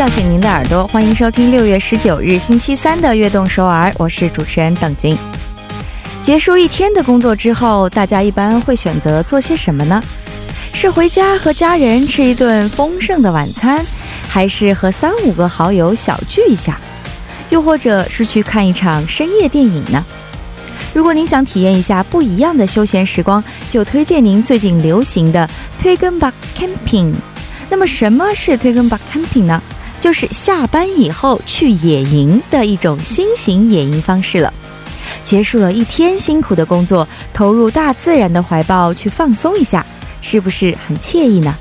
叫醒您的耳朵，欢迎收听六月十九日星期三的《悦动首尔》，我是主持人邓晶。结束一天的工作之后，大家一般会选择做些什么呢？是回家和家人吃一顿丰盛的晚餐，还是和三五个好友小聚一下，又或者是去看一场深夜电影呢？如果您想体验一下不一样的休闲时光，就推荐您最近流行的推根巴 camping。那么什么是推根巴 camping 呢？就是下班以后去野营的一种新型野营方式了。结束了一天辛苦的工作，投入大自然的怀抱去放松一下，是不是很惬意呢？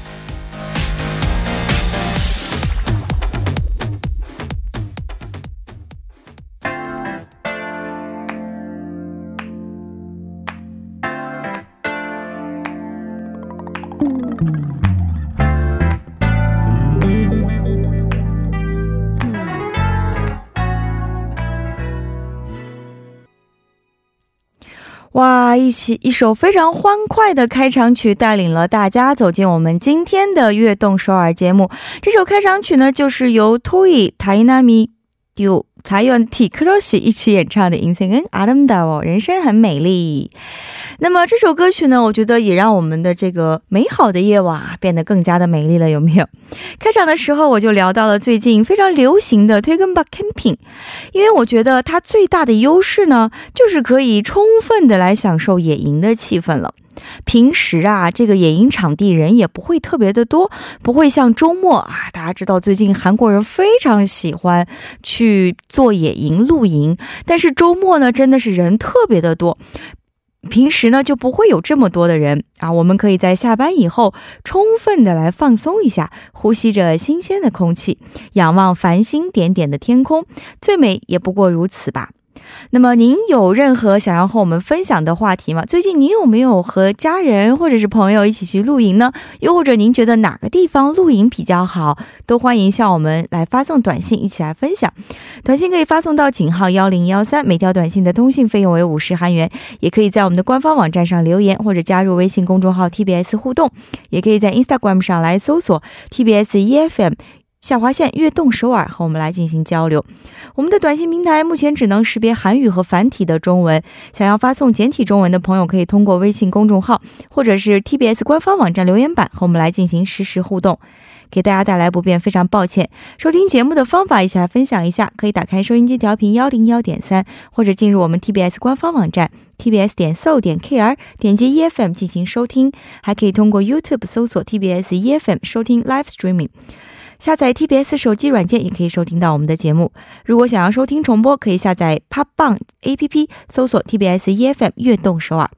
一起一首非常欢快的开场曲，带领了大家走进我们今天的悦动首尔节目。这首开场曲呢，就是由 Toy Tainami Du 才愿 T Cross 一起演唱的《인생은아름다 워》，人生很美丽。那么这首歌曲呢，我觉得也让我们的这个美好的夜晚变得更加的美丽了，有没有？开场的时候我就聊到了最近非常流行的推根巴 camping，因为我觉得它最大的优势呢，就是可以充分的来享受野营的气氛了。 平时啊，这个野营场地人也不会特别的多，不会像周末啊，大家知道最近韩国人非常喜欢去做野营露营，但是周末呢，真的是人特别的多。平时呢就不会有这么多的人啊，我们可以在下班以后充分的来放松一下，呼吸着新鲜的空气，仰望繁星点点的天空，最美也不过如此吧。那么您有任何想要和我们分享的话题吗？最近您有没有和家人或者是朋友一起去露营呢？又或者您觉得哪个地方露营比较好？都欢迎向我们来发送短信，一起来分享。短信可以发送到井号幺零幺三，每条短信的通信费用为五十韩元。也可以在我们的官方网站上留言，或者加入微信公众号 TBS 互动。也可以在 Instagram 上来搜索 TBS EFM。下划线悦动首尔和我们来进行交流。我们的短信平台目前只能识别韩语和繁体的中文，想要发送简体中文的朋友，可以通过微信公众号或者是 TBS 官方网站留言板和我们来进行实时互动。给大家带来不便，非常抱歉。收听节目的方法，一起来分享一下：可以打开收音机调频幺零幺点三，或者进入我们 TBS 官方网站 tbs 点 so 点 kr，点击 EFM 进行收听；还可以通过 YouTube 搜索 TBS EFM 收听 Live Streaming。下载 TBS 手机软件也可以收听到我们的节目。如果想要收听重播，可以下载 p o p b a n APP，搜索 TBS EFM 悦动首尔。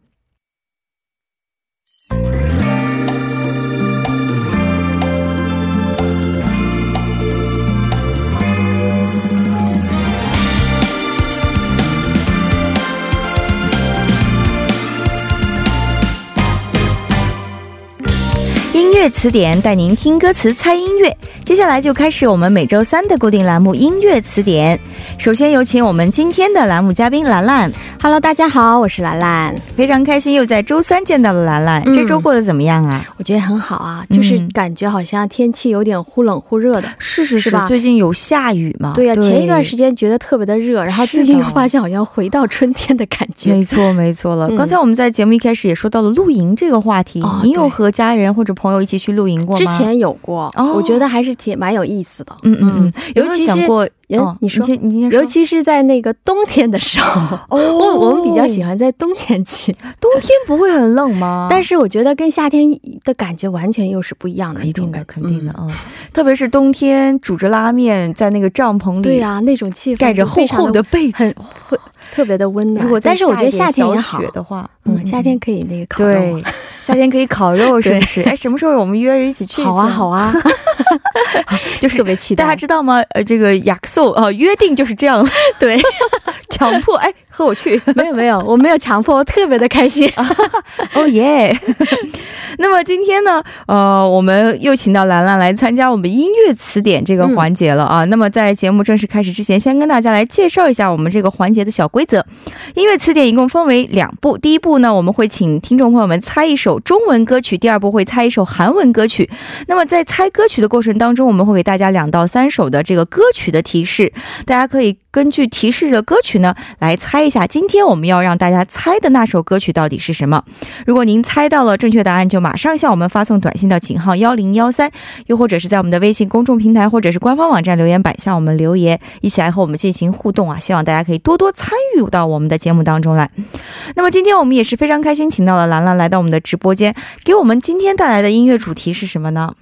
词典带您听歌词、猜音乐。接下来就开始我们每周三的固定栏目《音乐词典》。首先有请我们今天的栏目嘉宾兰兰。Hello，大家好，我是兰兰，非常开心又在周三见到了兰兰。这周过得怎么样啊？我觉得很好啊，就是感觉好像天气有点忽冷忽热的。是是是吧？最近有下雨吗？对呀，前一段时间觉得特别的热，然后最近又发现好像回到春天的感觉。没错没错了。刚才我们在节目一开始也说到了露营这个话题，你有和家人或者朋友一起去露营过吗？之前有过，我觉得还是挺蛮有意思的。嗯嗯嗯，有没有想过？嗯，你说，你今天尤其是在那个冬天的时候，哦，我我们比较喜欢在冬天去。冬天不会很冷吗？但是我觉得跟夏天的感觉完全又是不一样的。肯定的，肯定的啊！特别是冬天煮着拉面，在那个帐篷里，对呀，那种气氛，盖着厚厚的被子，会特别的温暖。如果但是我觉得夏天也好的话，嗯，夏天可以那个烤肉，对，夏天可以烤肉，是不是？哎，什么时候我们约着一起去？好啊，好啊，就是特别期待。大家知道吗？呃，这个雅克素啊，约定就是这样，对，强迫。哎，和我去。没有没有，我没有强迫，我特别的开心。哦耶！那么今天呢，呃，我们又请到兰兰来参加我们音乐词典这个环节了啊。那么在节目正式开始之前，先跟大家来介绍一下我们这个环节的小规则。音乐词典一共分为两步，第一步呢，我们会请听众朋友们猜一首中文歌曲；第二步会猜一首韩文歌曲。那么在猜歌曲的过程当中，我们会给大家两到三首的这个歌曲的提示，大家可以根据提示的歌曲呢来猜一下，今天我们要让大家猜的那首歌曲到底是什么。如果您猜到了正确答案，就马上向我们发送短信到井号幺零幺三，又或者是在我们的微信公众平台或者是官方网站留言板向我们留言，一起来和我们进行互动啊！希望大家可以多多参与到我们的节目当中来。那么今天我们也是非常开心，请到了兰兰来到我们的直播间，给我们今天带来的音乐主题是什么呢？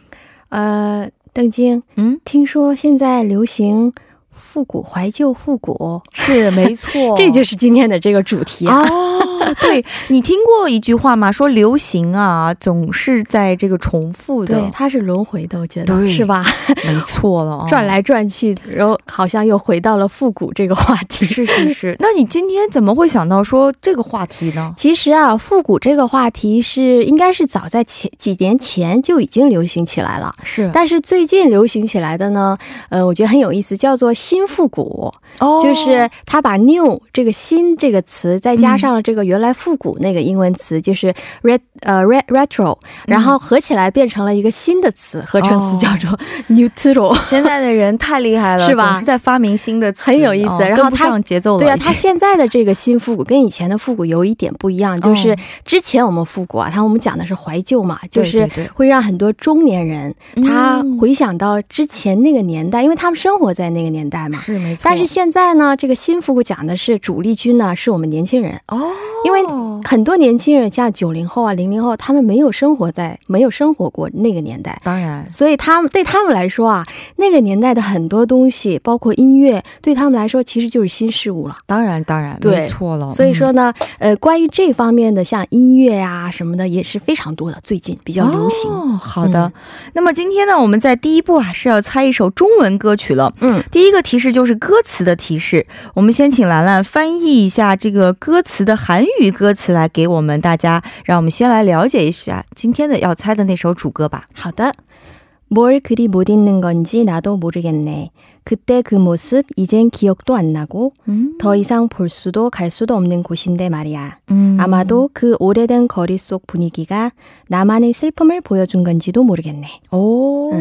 呃，邓晶，嗯，听说现在流行。复古怀旧，复古。是没错，这就是今天的这个主题。啊。对你听过一句话吗？说流行啊，总是在这个重复的，对，它是轮回的，我觉得是吧？没错了，转来转去，然后好像又回到了复古这个话题。是是是，那你今天怎么会想到说这个话题呢？其实啊，复古这个话题是应该是早在前几年前就已经流行起来了，是。但是最近流行起来的呢，呃，我觉得很有意思，叫做新复古，哦就是他把 new 这个新这个词再加上了这个原来复古那个英文词，就是 red 呃 ret retro，然后合起来变成了一个新的词，合成词叫做 neutral。现在的人太厉害了，是吧？是在发明新的词，很有意思。然后他节奏了，对啊，他现在的这个新复古跟以前的复古有一点不一样，就是之前我们复古啊，他我们讲的是怀旧嘛，就是会让很多中年人他回想到之前那个年代，因为他们生活在那个年代嘛。是没错，但是现在呢，这个新复古讲的是主力军呢，是我们年轻人哦，因为很多年轻人像九零后啊、零零后，他们没有生活在没有生活过那个年代，当然，所以他们对他们来说啊，那个年代的很多东西，包括音乐，对他们来说其实就是新事物了。当然，当然，没错了。所以说呢，呃，关于这方面的像音乐呀什么的也是非常多的，最近比较流行。哦好的，那么今天呢，我们在第一步啊是要猜一首中文歌曲了。嗯，第一个。提示就是歌词的提示，我们先请兰兰翻译一下这个歌词的韩语歌词来给我们大家，让我们先来了解一下今天的要猜的那首主歌吧。好的，뭘그리못읽는건지나도모르겠네 그때그모습이젠기억도안나고더이상볼수도갈수도없는곳인데말이야아마도그오래된거리속분위기가나만의슬픔을보여준건지도모르겠네 오。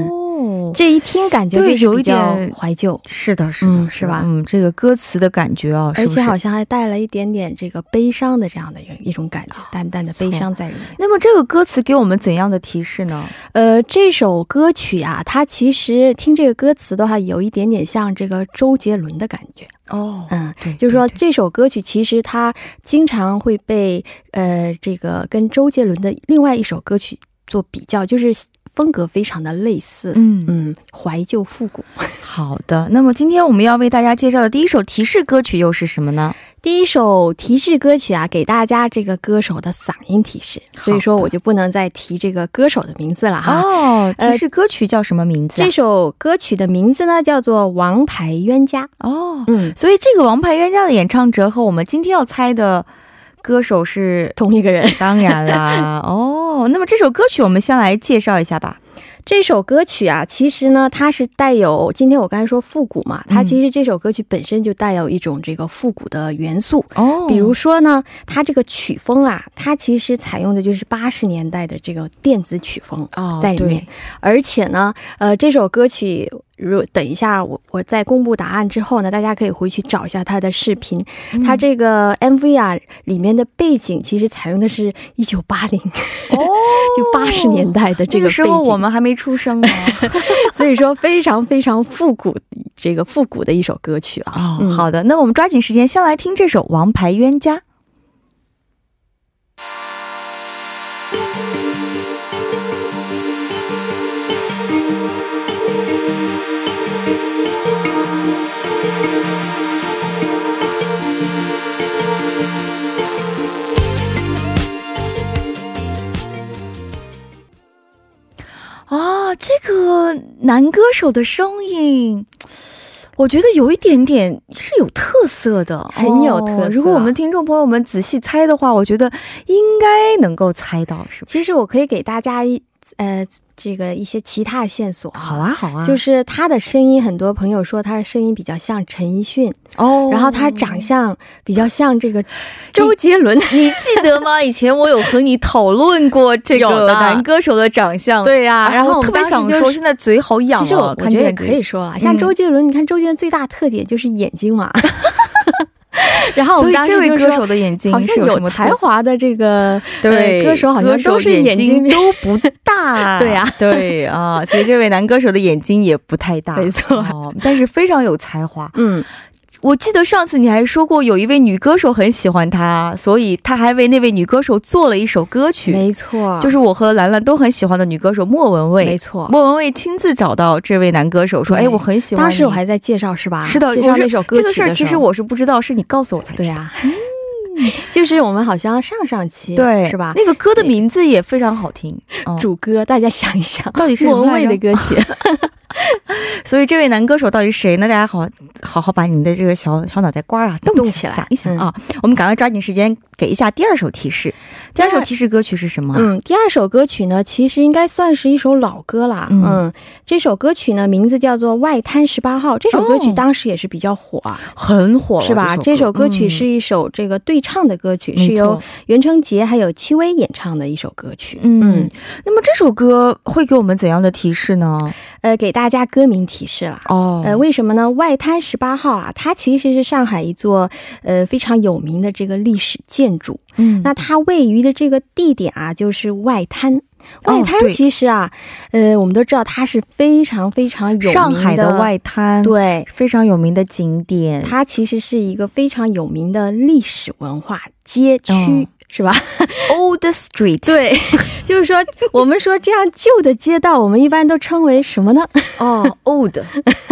这一听感觉就有一点怀旧，是的，是的，是吧？嗯，这个歌词的感觉啊，而且好像还带了一点点这个悲伤的这样的一一种感觉，淡淡的悲伤在里面。那么这个歌词给我们怎样的提示呢？呃，这首歌曲啊，它其实听这个歌词的话，有一点点 像这个周杰伦的感觉哦。嗯，对，就是说这首歌曲其实它经常会被呃这个跟周杰伦的另外一首歌曲做比较，就是。风格非常的类似，嗯嗯，怀旧复古。好的，那么今天我们要为大家介绍的第一首提示歌曲又是什么呢？第一首提示歌曲啊，给大家这个歌手的嗓音提示，所以说我就不能再提这个歌手的名字了哈。哦，提示歌曲叫什么名字？这首歌曲的名字呢叫做《王牌冤家》。哦，嗯，所以这个《王牌冤家》的演唱者和我们今天要猜的。歌手是同一个人，当然啦。哦，那么这首歌曲我们先来介绍一下吧。这首歌曲啊，其实呢，它是带有今天我刚才说复古嘛，它其实这首歌曲本身就带有一种这个复古的元素哦。比如说呢，它这个曲风啊，它其实采用的就是八十年代的这个电子曲风在里面，而且呢，呃，这首歌曲。如等一下，我我在公布答案之后呢，大家可以回去找一下他的视频。他这个 MV 啊，里面的背景其实采用的是一九八零，哦，就八十年代的这个时候我们还没出生呢，所以说非常非常复古，这个复古的一首歌曲啊。好的，那我们抓紧时间先来听这首《王牌冤家》。啊，这个男歌手的声音，我觉得有一点点是有特色的，很有特色。如果我们听众朋友们仔细猜的话，我觉得应该能够猜到，是吧？其实我可以给大家一呃。这个一些其他的线索，好啊好啊，就是他的声音，很多朋友说他的声音比较像陈奕迅哦，然后他长相比较像这个 周杰伦，你记得吗？以前我有和你讨论过这个 男歌手的长相，对呀，然后特别想说，现在嘴好痒，其实我觉得也可以说啊，像周杰伦，你看周杰伦最大特点就是眼睛嘛。然后，所以这位歌手的眼睛好像有才华的这个对歌手，好像都是眼睛都不大。对呀，对啊，其实这位男歌手的眼睛也不太大，没错，但是非常有才华。嗯。我记得上次你还说过，有一位女歌手很喜欢他，所以他还为那位女歌手做了一首歌曲。没错，就是我和兰兰都很喜欢的女歌手莫文蔚。没错，莫文蔚亲自找到这位男歌手说：“哎，我很喜欢。”当时我还在介绍是吧？是的，介绍那首歌曲这个事儿其实我是不知道，是你告诉我才知道。对呀，就是我们好像上上期对是吧？那个歌的名字也非常好听，主歌大家想一想，到底是莫文蔚的歌曲。所以这位男歌手到底是谁呢？大家好好好把你的这个小小脑袋瓜啊动起来，想一想啊！我们赶快抓紧时间给一下第二首提示。第二首提示歌曲是什么？嗯，第二首歌曲呢，其实应该算是一首老歌啦。嗯，这首歌曲呢，名字叫做《外滩十八号》。这首歌曲当时也是比较火，很火，是吧？这首歌曲是一首这个对唱的歌曲，是由袁成杰还有戚薇演唱的一首歌曲。嗯，那么这首歌会给我们怎样的提示呢？呃，给大家歌名提示了哦。呃，为什么呢？外滩十八号啊，它其实是上海一座呃非常有名的这个历史建筑。嗯，那它位于的这个地点啊，就是外滩。外滩其实啊，呃，我们都知道它是非常非常有名的上海的外滩，对，非常有名的景点。它其实是一个非常有名的历史文化街区。是吧？Old Street，对，就是说，我们说这样旧的街道，我们一般都称为什么呢？哦，Old，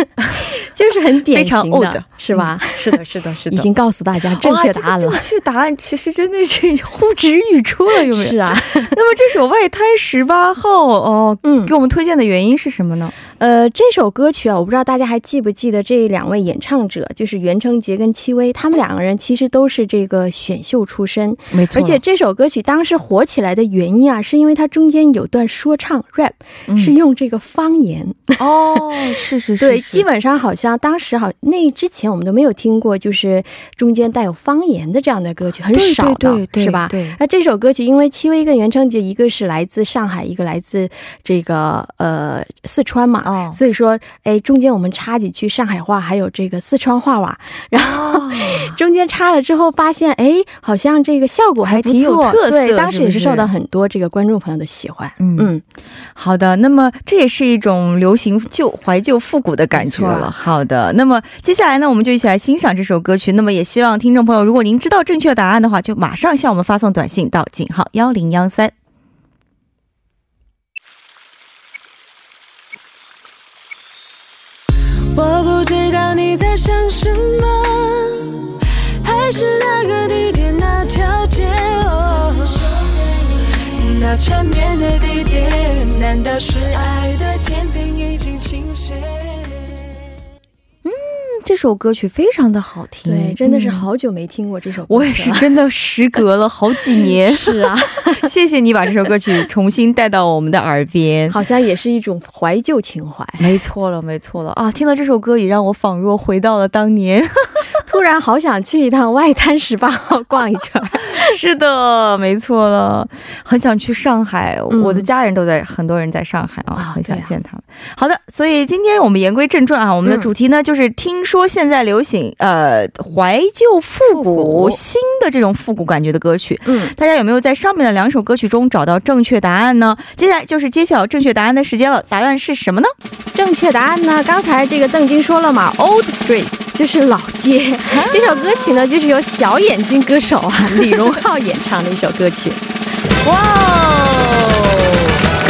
就是很典型的，是吧？是的，是的，是的。已经告诉大家正确答案了。正确答案其实真的是 呼之欲出了，有没有？是啊。那么这首《外滩十八号》哦，嗯，给我们推荐的原因是什么呢？呃，这首歌曲啊，我不知道大家还记不记得这两位演唱者，就是袁成杰跟戚薇，他们两个人其实都是这个选秀出身，没错。而且这首歌曲当时火起来的原因啊，是因为它中间有段说唱 rap，是用这个方言哦，是是是，对，基本上好像当时好那之前我们都没有听过，就是中间带有方言的这样的歌曲很少的，是吧？对。那这首歌曲，因为戚薇跟袁成杰一个是来自上海，一个来自这个呃四川嘛。哦，所以说，哎，中间我们插几句上海话，还有这个四川话哇。然后 中间插了之后，发现哎，好像这个效果还挺有特色。对，当时也是受到很多这个观众朋友的喜欢。嗯嗯，好的，那么这也是一种流行旧怀旧复古的感觉了。好的，那么接下来呢，我们就一起来欣赏这首歌曲。那么也希望听众朋友，如果您知道正确答案的话，就马上向我们发送短信到井号幺零幺三。知道你在想什么，还是那个地点那条街，哦那缠绵的地点，难道是爱的天平已经倾？这首歌曲非常的好听，对，真的是好久没听过这首歌，我也是真的时隔了好几年。是啊，谢谢你把这首歌曲重新带到我们的耳边，好像也是一种怀旧情怀。没错了，没错了啊！听了这首歌，也让我仿若回到了当年。突然好想去一趟外滩十八号逛一圈，是的，没错了，很想去上海，我的家人都在，很多人在上海啊，很想见他们。好的，所以今天我们言归正传啊，我们的主题呢就是听说现在流行呃怀旧复古新的这种复古感觉的歌曲，嗯，大家有没有在上面的两首歌曲中找到正确答案呢？接下来就是揭晓正确答案的时间了，答案是什么呢？正确答案呢？刚才这个邓晶说了嘛，Old Street 就是老街。这首歌曲呢，就是由小眼睛歌手啊李荣浩演唱的一首歌曲。哇哦！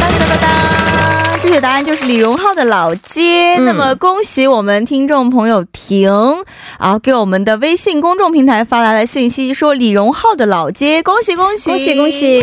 当当当当，正确答案就是李荣浩的《老街》。那么恭喜我们听众朋友婷啊，给我们的微信公众平台发来了信息，说李荣浩的《老街》，恭喜恭喜恭喜恭喜！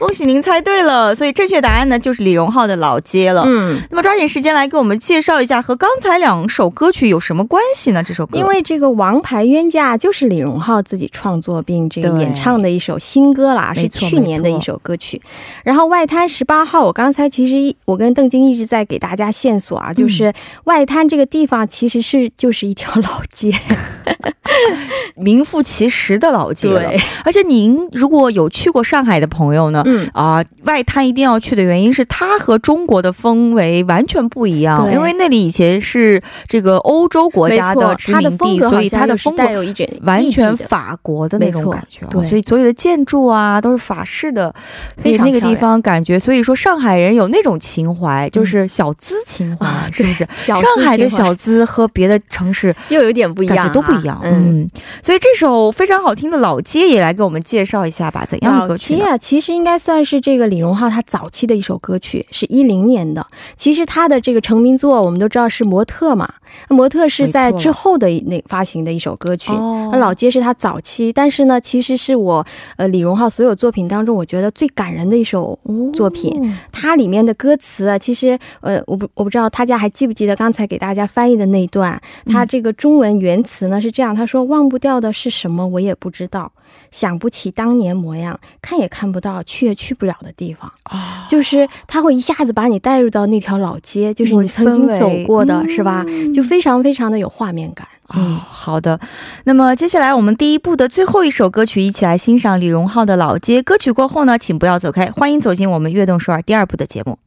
恭喜您猜对了。所以正确答案呢就是李荣浩的《老街》了。嗯，那么抓紧时间来给我们介绍一下和刚才两首歌曲有什么关系呢？这首歌因为这个《王牌冤家》就是李荣浩自己创作并这个演唱的一首新歌啦，是去年的一首歌曲。然后《外滩十八号》，我刚才其实一我跟邓晶一直在给大家线索啊，就是外滩这个地方其实是就是一条老街。名副其实的老街了，而且您如果有去过上海的朋友呢，嗯。啊，外滩一定要去的原因是它和中国的氛围完全不一样，因为那里以前是这个欧洲国家的殖民地，所以它的风格有一点完全法国的那种感觉，对，所以所有的建筑啊都是法式的，非常那个地方感觉，所以说上海人有那种情怀，就是小资情怀，是不是？上海的小资和别的城市又有点不一样，感觉都不一样，嗯。所以这首非常好听的老街也来给我们介绍一下吧，怎样的歌曲？老街啊，其实应该算是这个李荣浩他早期的一首歌曲，是一零年的。其实他的这个成名作我们都知道是《模特》嘛，《模特》是在之后的那发行的一首歌曲。那老街是他早期，但是呢，其实是我呃李荣浩所有作品当中我觉得最感人的一首作品。它里面的歌词啊，其实呃我不我不知道大家还记不记得刚才给大家翻译的那一段，它这个中文原词呢是这样，他说忘不掉的是什么，我也不知道，想不起当年模样，看也看不到，去也去不了的地方啊，就是他会一下子把你带入到那条老街，就是你曾经走过的，是吧？就非常非常的有画面感。嗯，好的。那么接下来我们第一部的最后一首歌曲，一起来欣赏李荣浩的《老街》。歌曲过后呢，请不要走开，欢迎走进我们《悦动首尔》第二部的节目。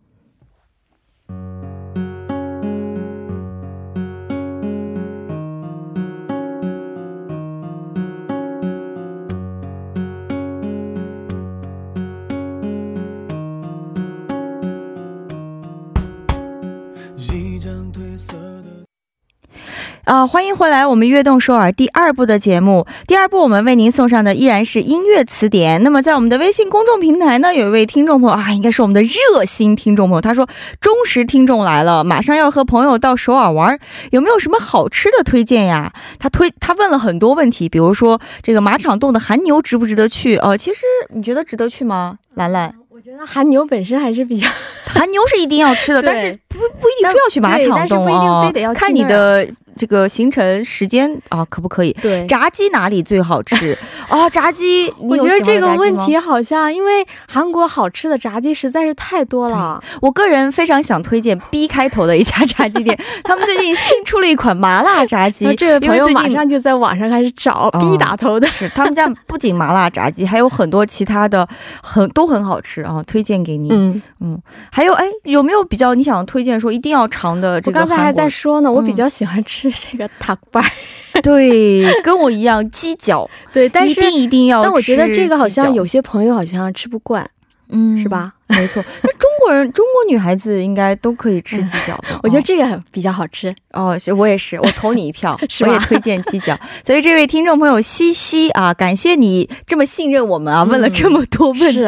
啊，欢迎回来！我们悦动首尔第二部的节目，第二部我们为您送上的依然是音乐词典。那么，在我们的微信公众平台呢，有一位听众朋友啊，应该是我们的热心听众朋友，他说：“忠实听众来了，马上要和朋友到首尔玩，有没有什么好吃的推荐呀？”他推他问了很多问题，比如说这个马场洞的韩牛值不值得去？呃，其实你觉得值得去吗？兰兰，我觉得韩牛本身还是比较，韩牛是一定要吃的，但是不不一定非要去马场洞啊，看你的。这个行程时间啊，可不可以？对，炸鸡哪里最好吃 啊？炸鸡，我觉得这个问题好像，因为韩国好吃的炸鸡实在是太多了。我个人非常想推荐 B 开头的一家炸鸡店，他们最近新出了一款麻辣炸鸡。这位朋友马上就在网上开始找 B 打头的，是他们家不仅麻辣炸鸡，还有很多其他的很都很好吃啊，推荐给你。嗯嗯，还有哎，有没有比较你想推荐说一定要尝的？这个我刚才还在说呢，我比较喜欢吃。是这个塔板，对，跟我一样鸡脚，对，但是一定一定要。但我觉得这个好像有些朋友好像吃不惯，嗯，是吧？没错，那中国人、中国女孩子应该都可以吃鸡脚的。我觉得这个比较好吃哦，我也是，我投你一票，我也推荐鸡脚。所以这位听众朋友西西啊，感谢你这么信任我们啊，问了这么多问题。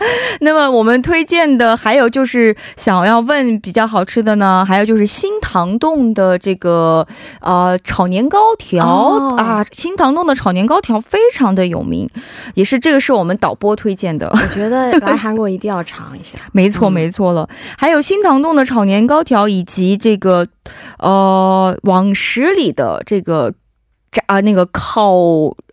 那么我们推荐的还有就是想要问比较好吃的呢，还有就是新塘洞的这个呃炒年糕条啊，新塘洞的炒年糕条非常的有名，也是这个是我们导播推荐的。我觉得 来韩国一定要尝一下。没错没错了，还有新塘洞的炒年糕条，以及这个呃往食里的这个炸啊那个烤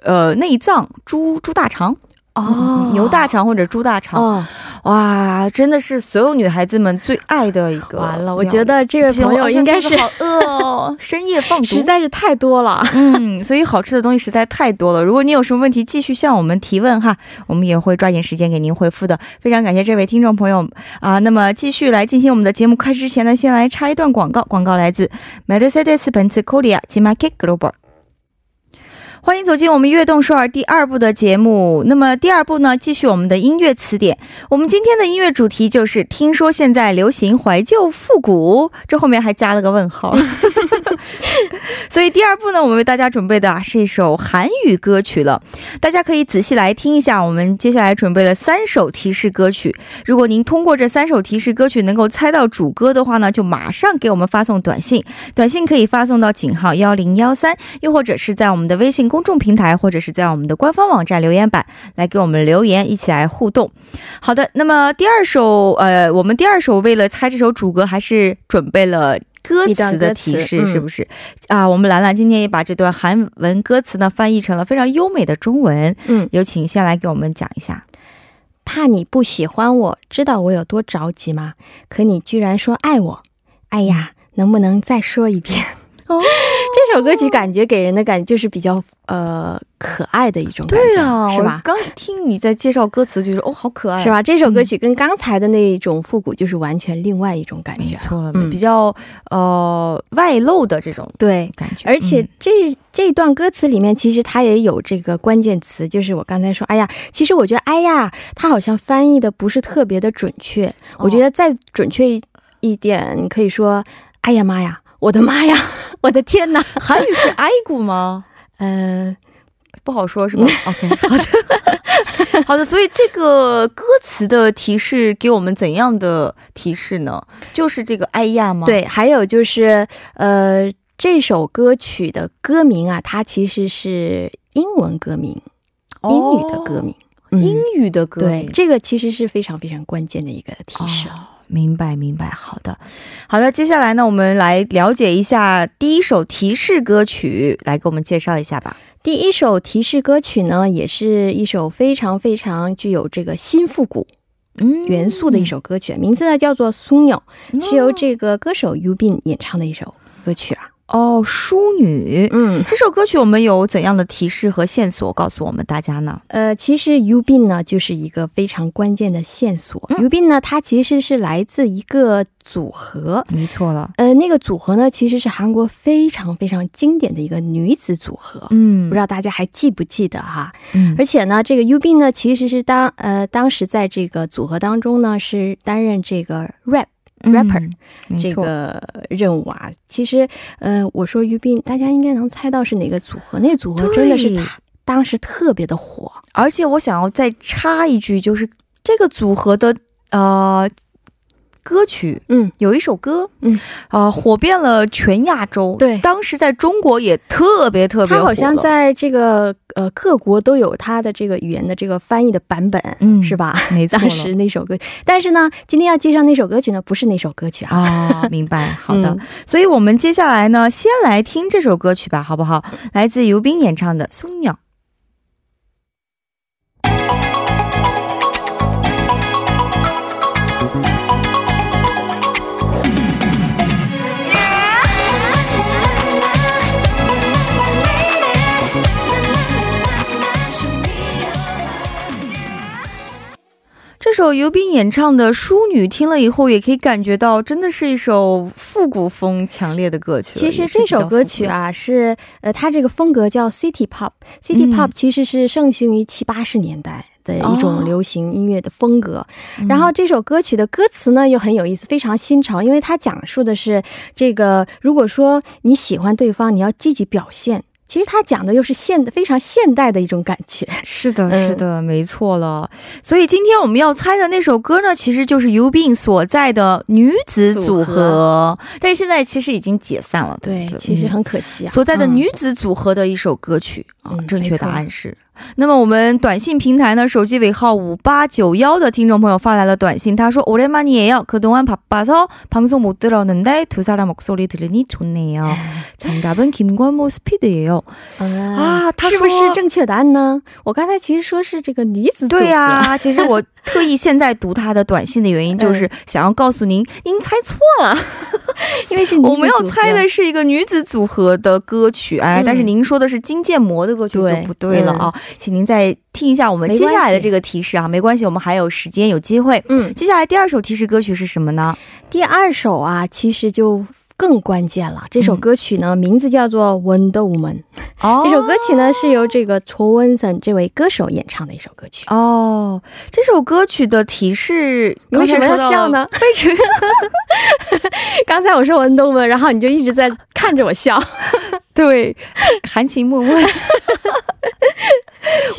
呃内脏猪猪大肠。哦，牛大肠或者猪大肠，哇，真的是所有女孩子们最爱的一个。完了，我觉得这位朋友应该是好饿哦，深夜放毒实在是太多了。嗯，所以好吃的东西实在太多了。如果你有什么问题，继续向我们提问哈，我们也会抓紧时间给您回复的。非常感谢这位听众朋友啊。那么继续来进行我们的节目开始之前呢，先来插一段广告。广告来自 Mercedes Benz Korea G Market Global。欢迎走进我们悦动首尔第二部的节目。那么第二部呢，继续我们的音乐词典。我们今天的音乐主题就是，听说现在流行怀旧复古，这后面还加了个问号。所以第二部呢，我们为大家准备的啊是一首韩语歌曲了，大家可以仔细来听一下。我们接下来准备了三首提示歌曲，如果您通过这三首提示歌曲能够猜到主歌的话呢，就马上给我们发送短信，短信可以发送到井号幺零幺三，又或者是在我们的微信公众平台，或者是在我们的官方网站留言板来给我们留言，一起来互动。好的，那么第二首，呃，我们第二首为了猜这首主歌，还是准备了。歌词的提示是不是啊？我们兰兰今天也把这段韩文歌词呢翻译成了非常优美的中文。嗯，有请先来给我们讲一下。怕你不喜欢我，知道我有多着急吗？可你居然说爱我，哎呀，能不能再说一遍？哦，这首歌曲感觉给人的感觉就是比较呃可爱的一种感觉，对啊，是吧？刚听你在介绍歌词，就是哦，好可爱，是吧？这首歌曲跟刚才的那种复古就是完全另外一种感觉，没错，比较呃外露的这种对感觉。而且这这段歌词里面其实它也有这个关键词，就是我刚才说，哎呀，其实我觉得哎呀，它好像翻译的不是特别的准确，我觉得再准确一一点，你可以说，哎呀妈呀。我的妈呀！我的天哪！韩语是 i 股吗？呃，不好说，是吧？OK，好的，好的。所以这个歌词的提示给我们怎样的提示呢？就是这个“哎呀”吗？对，还有就是呃，这首歌曲的歌名啊，它其实是英文歌名，英语的歌名，英语的歌名。对，这个其实是非常非常关键的一个提示。明白，明白。好的，好的。接下来呢，我们来了解一下第一首提示歌曲，来给我们介绍一下吧。第一首提示歌曲呢，也是一首非常非常具有这个新复古元素的一首歌曲，名字呢叫做《苏鸟》，是由这个歌手 Ubin 演唱的一首歌曲啊。哦，淑女，嗯，这首歌曲我们有怎样的提示和线索告诉我们大家呢？呃，其实 Ubin 呢就是一个非常关键的线索。Ubin 呢，它其实是来自一个组合，没错了。呃，那个组合呢，其实是韩国非常非常经典的一个女子组合。嗯，不知道大家还记不记得哈？嗯，而且呢，这个 Ubin 呢，其实是当呃当时在这个组合当中呢，是担任这个 rap。Rapper 这个任务啊，其实，呃，我说于斌，大家应该能猜到是哪个组合。那组合真的是当时特别的火，而且我想要再插一句，就是这个组合的呃。歌曲，嗯，有一首歌，嗯，啊，火遍了全亚洲。对，当时在中国也特别特别好像在这个呃各国都有它的这个语言的这个翻译的版本，嗯，是吧？没错。当时那首歌，但是呢，今天要介绍那首歌曲呢，不是那首歌曲啊。啊，明白。好的，所以我们接下来呢，先来听这首歌曲吧，好不好？来自尤斌演唱的《松鸟》。首尤斌演唱的《淑女》，听了以后也可以感觉到，真的是一首复古风强烈的歌曲。其实这首歌曲啊，是呃，它这个风格叫 City Pop，City Pop 其实是盛行于七八十年代的一种流行音乐的风格。然后这首歌曲的歌词呢，又很有意思，非常新潮，因为它讲述的是这个，如果说你喜欢对方，你要积极表现。其实他讲的又是现非常现代的一种感觉，是的，是的，没错了。所以今天我们要猜的那首歌呢，其实就是 Ubin 所在的女子组合，但是现在其实已经解散了。对，其实很可惜啊。所在的女子组合的一首歌曲啊，正确答案是。那么我们短信平台呢，手机尾号五八九幺的听众朋友发来了短信，他说：“오랜만이에요그동안바빠서방송못들었는데두사람목소리들으니좋네요정답은김권모스피드예요啊，他是不是正确答案呢？我刚才其实说是这个女子对呀，其实我 特意现在读他的短信的原因，就是想要告诉您，您猜错了，因为是 我们要猜的是一个女子组合的歌曲，哎，但是您说的是金建模的歌曲就不对了啊。请您再听一下我们接下来的这个提示啊，没关系，我们还有时间，有机会。嗯，接下来第二首提示歌曲是什么呢？第二首啊，其实就更关键了。这首歌曲呢，名字叫做《Wonder Woman》。哦，这首歌曲呢是由这个 Cho Won Sun 这位歌手演唱的一首歌曲。哦，这首歌曲的提示你为什么要笑呢？为什么。刚才我说 Wonder Woman，然后你就一直在看着我笑。对，含情脉脉。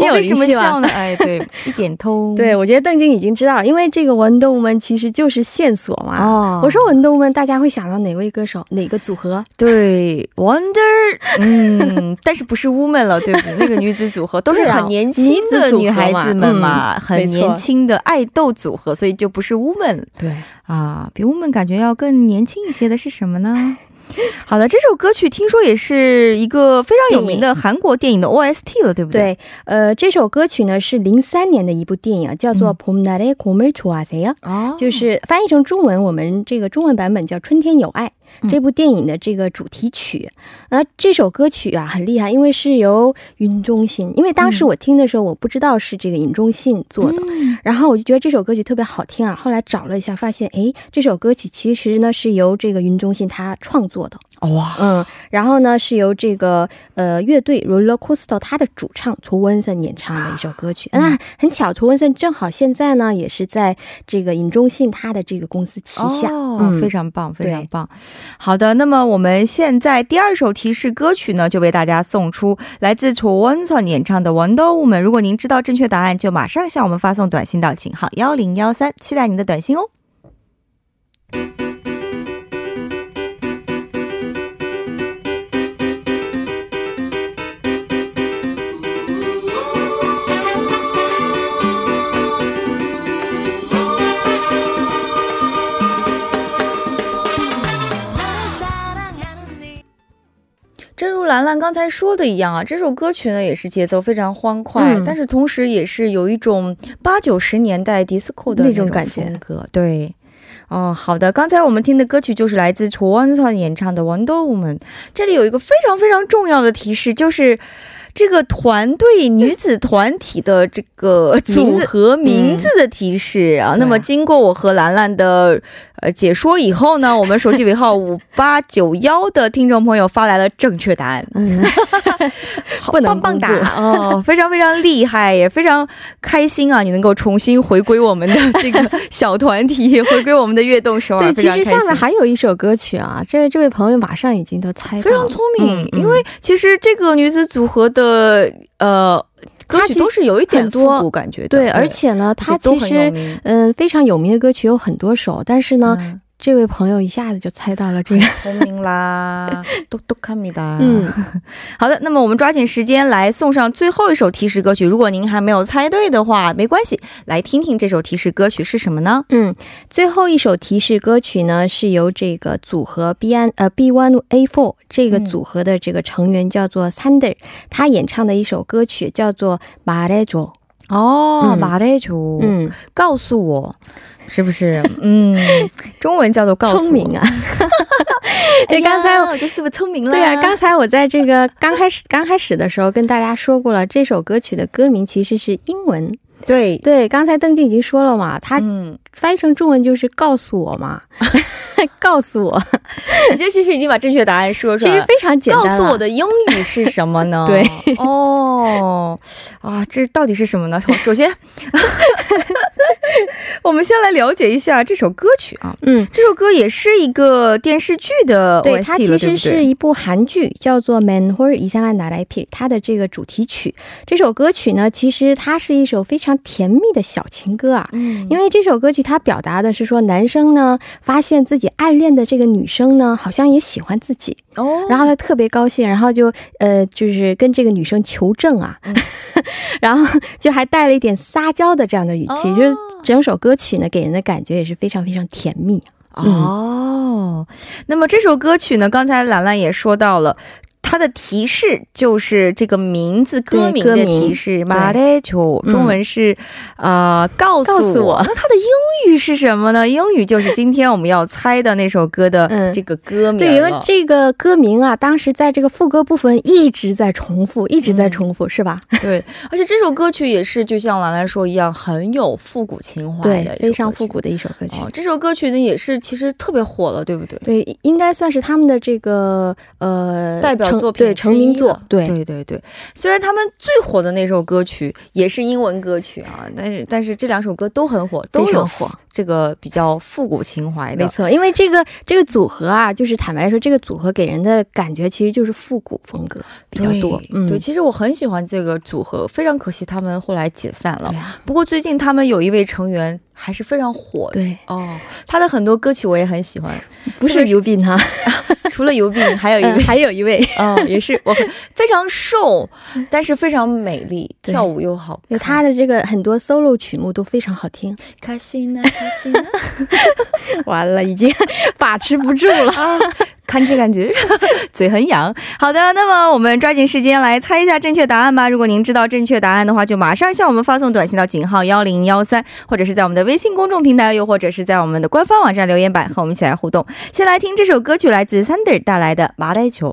我为什么笑呢？哎，对，一点通。对，我觉得邓晶已经知道，因为这个 Wonder Woman 其实就是线索嘛。哦，我说 Wonder Woman，大家会想到哪位歌手、哪个组合？对，Wonder，嗯，但是不是 Woman 了，对不对？那个女子组合都是很年轻的女孩子们嘛，很年轻的爱豆组合，所以就不是 Woman。对啊，比 Woman 感觉要更年轻一些的是什么呢？好的，这首歌曲听说也是一个非常有名的韩国电影的 OST 了，对不对？对，呃，这首歌曲呢是零三年的一部电影，叫做《봄날의곰을좋아하세요》，就是翻译成中文，我们这个中文版本叫《春天有爱》。 这部电影的这个主题曲，啊，这首歌曲啊很厉害，因为是由云中信，因为当时我听的时候我不知道是这个尹中信做的，然后我就觉得这首歌曲特别好听啊，后来找了一下发现，哎，这首歌曲其实呢是由这个云中信他创作的。哇，嗯，然后呢是由这个呃乐队 Roller Coaster 他的主唱楚文森演唱的一首歌曲。那很巧，楚文森正好现在呢也是在这个尹忠信他的这个公司旗下，哦，非常棒，非常棒。好的，那么我们现在第二首提示歌曲呢，就为大家送出来自 s o n 演唱的《Wonder Woman》。如果您知道正确答案，就马上向我们发送短信到井号幺零幺三，期待您的短信哦。兰兰刚才说的一样啊，这首歌曲呢也是节奏非常欢快，但是同时也是有一种八九十年代迪斯科的那种感觉。对，哦，好的，刚才我们听的歌曲就是来自楚文川演唱的《Wonder Woman》。这里有一个非常非常重要的提示，就是这个团队 女子团体的这个组合名字的提示啊。那么经过我和兰兰的。呃，解说以后呢，我们手机尾号五八九幺的听众朋友发来了正确答案，嗯，棒棒哒哦，非常非常厉害，也非常开心啊！你能够重新回归我们的这个 小团体，回归我们的悦动首尔，对，其实下面还有一首歌曲啊，这这位朋友马上已经都猜到，非常聪明，因为其实这个女子组合的呃。歌曲都是有一点复古感觉的，对，而且呢，他其实嗯非常有名的歌曲有很多首，但是呢。这位朋友一下子就猜到了，这个聪明啦，都都看米哒。嗯，好的，那么我们抓紧时间来送上最后一首提示歌曲。如果您还没有猜对的话，没关系，来听听这首提示歌曲是什么呢？嗯，最后一首提示歌曲呢，是由这个组合 B N 呃 B One A Four 这个组合的这个成员叫做 Sander，他演唱的一首歌曲叫做《马来卓》。哦，马来卓，嗯，告诉我。是不是？嗯，中文叫做聪明啊。对，刚才我这是不是聪明了？对呀，刚才我在这个 刚开始刚开始的时候跟大家说过了，这首歌曲的歌名其实是英文。对对，刚才邓静已经说了嘛，他翻译成中文就是告诉我嘛，告诉我。我觉得其实已经把正确答案说出来，其实非常简单。告诉我的英语是什么呢？对，哦，啊，这到底是什么呢？首先。我们先来了解一下这首歌曲啊，嗯，这首歌也是一个电视剧的 OST 对，它其实是一部韩剧，叫做《Man Who Is a n a i p 它的这个主题曲。这首歌曲呢，其实它是一首非常甜蜜的小情歌啊，嗯，因为这首歌曲它表达的是说，男生呢发现自己暗恋的这个女生呢，好像也喜欢自己哦，然后他特别高兴，然后就呃，就是跟这个女生求证啊，然后就还带了一点撒娇的这样的语气，就是。整首歌曲呢，给人的感觉也是非常非常甜蜜哦。那么这首歌曲呢，刚才兰兰也说到了。它的提示就是这个名字歌名的提示，马来球中文是啊，告诉我。那它的英语是什么呢？英语就是今天我们要猜的那首歌的这个歌名。对，因为这个歌名啊，当时在这个副歌部分一直在重复，一直在重复，是吧？对，而且这首歌曲也是就像兰兰说一样，很有复古情怀的，非常复古的一首歌曲。这首歌曲呢，也是其实特别火了，对不对？对，应该算是他们的这个呃代表作品，对成名作。对对对对，虽然他们最火的那首歌曲也是英文歌曲啊，但是但是这两首歌都很火，都有火。这个比较复古情怀的，没错，因为这个这个组合啊，就是坦白来说，这个组合给人的感觉其实就是复古风格比较多。嗯，对，其实我很喜欢这个组合，非常可惜他们后来解散了。不过最近他们有一位成员。还是非常火的，对。哦，他的很多歌曲我也很喜欢，不是尤斌哈，除了尤斌，还有一位，还有一位，哦，也是我非常瘦，但是非常美丽，跳舞又好，他的这个很多 solo 曲目都非常好听，开心呢，开心呢，完了，已经把持不住了。看这感觉，嘴很痒。好的，那么我们抓紧时间来猜一下正确答案吧。如果您知道正确答案的话，就马上向我们发送短信到井号幺零幺三，或者是在我们的微信公众平台，又或者是在我们的官方网站留言板和我们一起来互动。先来听这首歌曲，来自 Thunder 带来的《麻袋球》。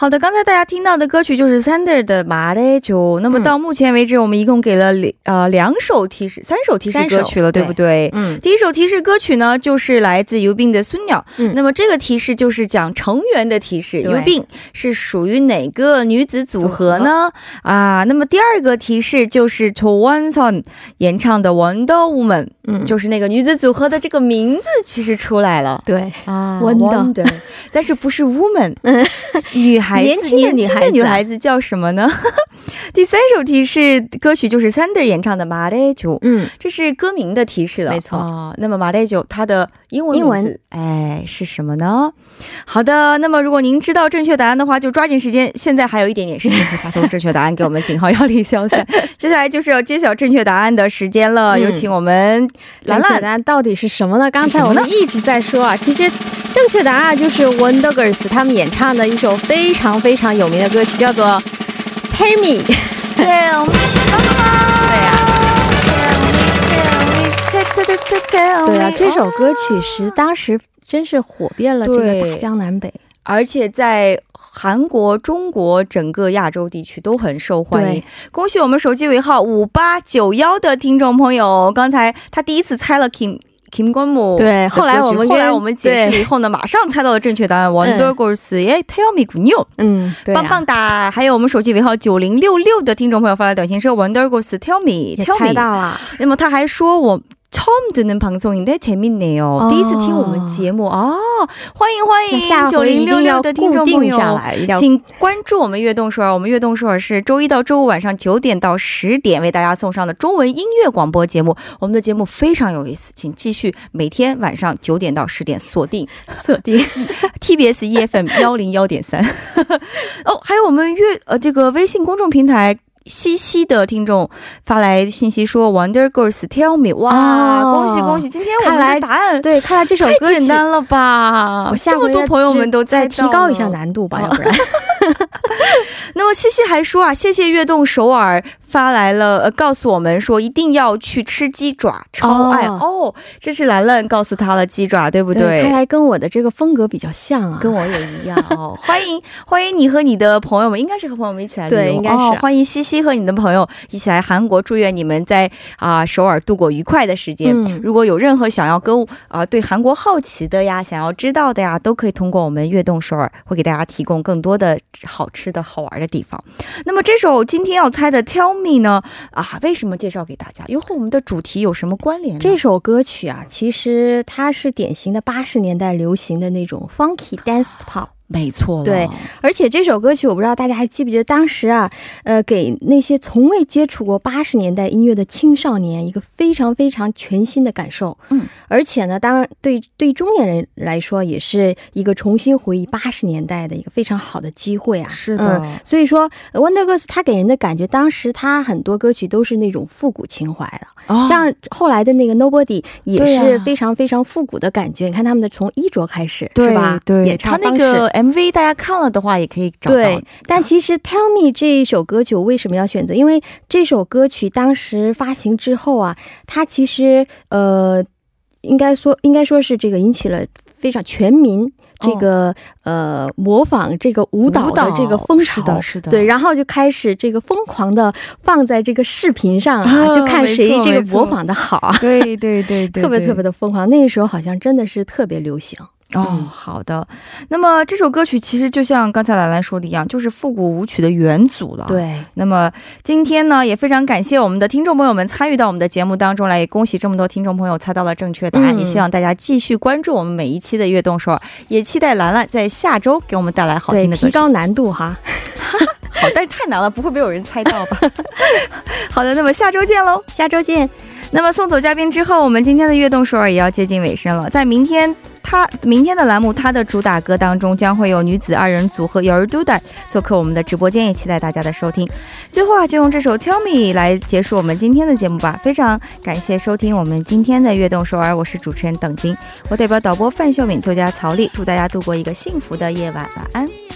好的，刚才大家听到的歌曲就是 Thunder 的《马来酒》。那么到目前为止，我们一共给了两呃两首提示，三首提示歌曲了，对不对？嗯。第一首提示歌曲呢，就是来自尤斌的《孙鸟》。嗯。那么这个提示就是讲成员的提示，尤斌是属于哪个女子组合呢？啊，那么第二个提示就是 To One Son 演唱的《Wonder Woman》，嗯，就是那个女子组合的这个名字其实出来了。对啊，Wonder，但是不是 Woman，嗯，女孩子。年轻的女孩子，女孩子叫什么呢？第三首提示歌曲就是 Thunder 演唱的《马来酒》，嗯，这是歌名的提示了，没错。那么马来酒它的英文英文哎是什么呢？好的，那么如果您知道正确答案的话，就抓紧时间，现在还有一点点时间，可以发送正确答案给我们井号幺零幺三。接下来就是要揭晓正确答案的时间了，有请我们兰兰，答案到底是什么呢？刚才我们一直在说啊，其实正确答案就是 Wonder Girls 他们演唱的一首非常非常有名的歌曲，叫做《Tell Me》。Tell me，对呀。对啊，这首歌曲是当时真是火遍了这个大江南北，而且在韩国、中国整个亚洲地区都很受欢迎。恭喜我们手机尾号五八九幺的听众朋友，刚才他第一次猜了 Kim。Kim 关木对，后来我们后来我们解释了以后呢，马上猜到了正确答案。Wonder Girls，耶，Tell me good news，嗯，棒棒哒！还有我们手机尾号九零六六的听众朋友发来短信说，Wonder Girls，Tell me，Tell me，猜到了。那么他还说我。 처음듣는방송인데재밌네 요。 第一次听我们节目啊，欢迎欢迎九零六六的听众朋友，请关注我们悦动首尔。我们悦动首尔是周一到周五晚上九点到十点为大家送上的中文音乐广播节目。我们的节目非常有意思，请继续每天晚上九点到十点锁定锁定 TBS EFM 幺零幺点三。哦，还有我们乐呃这个微信公众平台。 西西的听众发来信息说：“Wonder Girls Tell Me，哇，恭喜恭喜！今天我们的答案对，看来这首歌太简单了吧？这么多朋友们都在提高一下难度吧，要不然。那么西西还说啊，谢谢悦动首尔。”发来了，呃，告诉我们说一定要去吃鸡爪，超爱哦。这是兰兰告诉他了鸡爪，对不对？看来跟我的这个风格比较像啊，跟我也一样哦。欢迎欢迎你和你的朋友们，应该是和朋友们一起来对，应该是。欢迎西西和你的朋友一起来韩国，祝愿你们在啊首尔度过愉快的时间。如果有任何想要跟啊对韩国好奇的呀，想要知道的呀，都可以通过我们悦动首尔，会给大家提供更多的好吃的好玩的地方。那么这首今天要猜的 Tell。Me 呢？啊，为什么介绍给大家？又和我们的主题有什么关联？这首歌曲啊，其实它是典型的八十年代流行的那种 funky dance pop。没错，对，而且这首歌曲我不知道大家还记不记得，当时啊，呃，给那些从未接触过八十年代音乐的青少年一个非常非常全新的感受。嗯，而且呢，当然对对中年人来说，也是一个重新回忆八十年代的一个非常好的机会啊。是的，所以说 Wonder Girls 他给人的感觉，当时他很多歌曲都是那种复古情怀的，像后来的那个 Nobody 也是非常非常复古的感觉。你看他们的从衣着开始，是吧？对，演唱那个。MV 大家看了的话，也可以找到。对，但其实 《Tell Me》这一首歌曲我为什么要选择？因为这首歌曲当时发行之后啊，它其实呃，应该说应该说是这个引起了非常全民这个呃模仿这个舞蹈的这个风潮。是的，是的。对，然后就开始这个疯狂的放在这个视频上啊，就看谁这个模仿的好。对对对 对，特别特别的疯狂。那个时候好像真的是特别流行。哦，好的。那么这首歌曲其实就像刚才兰兰说的一样，就是复古舞曲的元祖了。对。那么今天呢，也非常感谢我们的听众朋友们参与到我们的节目当中来，也恭喜这么多听众朋友猜到了正确答案。也希望大家继续关注我们每一期的悦动首尔，也期待兰兰在下周给我们带来好听的歌曲。提高难度哈。好，但是太难了，不会没有人猜到吧？好的，那么下周见喽，下周见。那么送走嘉宾之后，我们今天的悦动首尔也要接近尾声了。在明天，他明天的栏目，他的主打歌当中将会有女子二人组合 y o r d u d a 做客我们的直播间，也期待大家的收听。最后啊，就用这首 Tell Me 来结束我们今天的节目吧。非常感谢收听我们今天的悦动首尔，我是主持人等金，我代表导播范秀敏、作家曹丽，祝大家度过一个幸福的夜晚，晚安。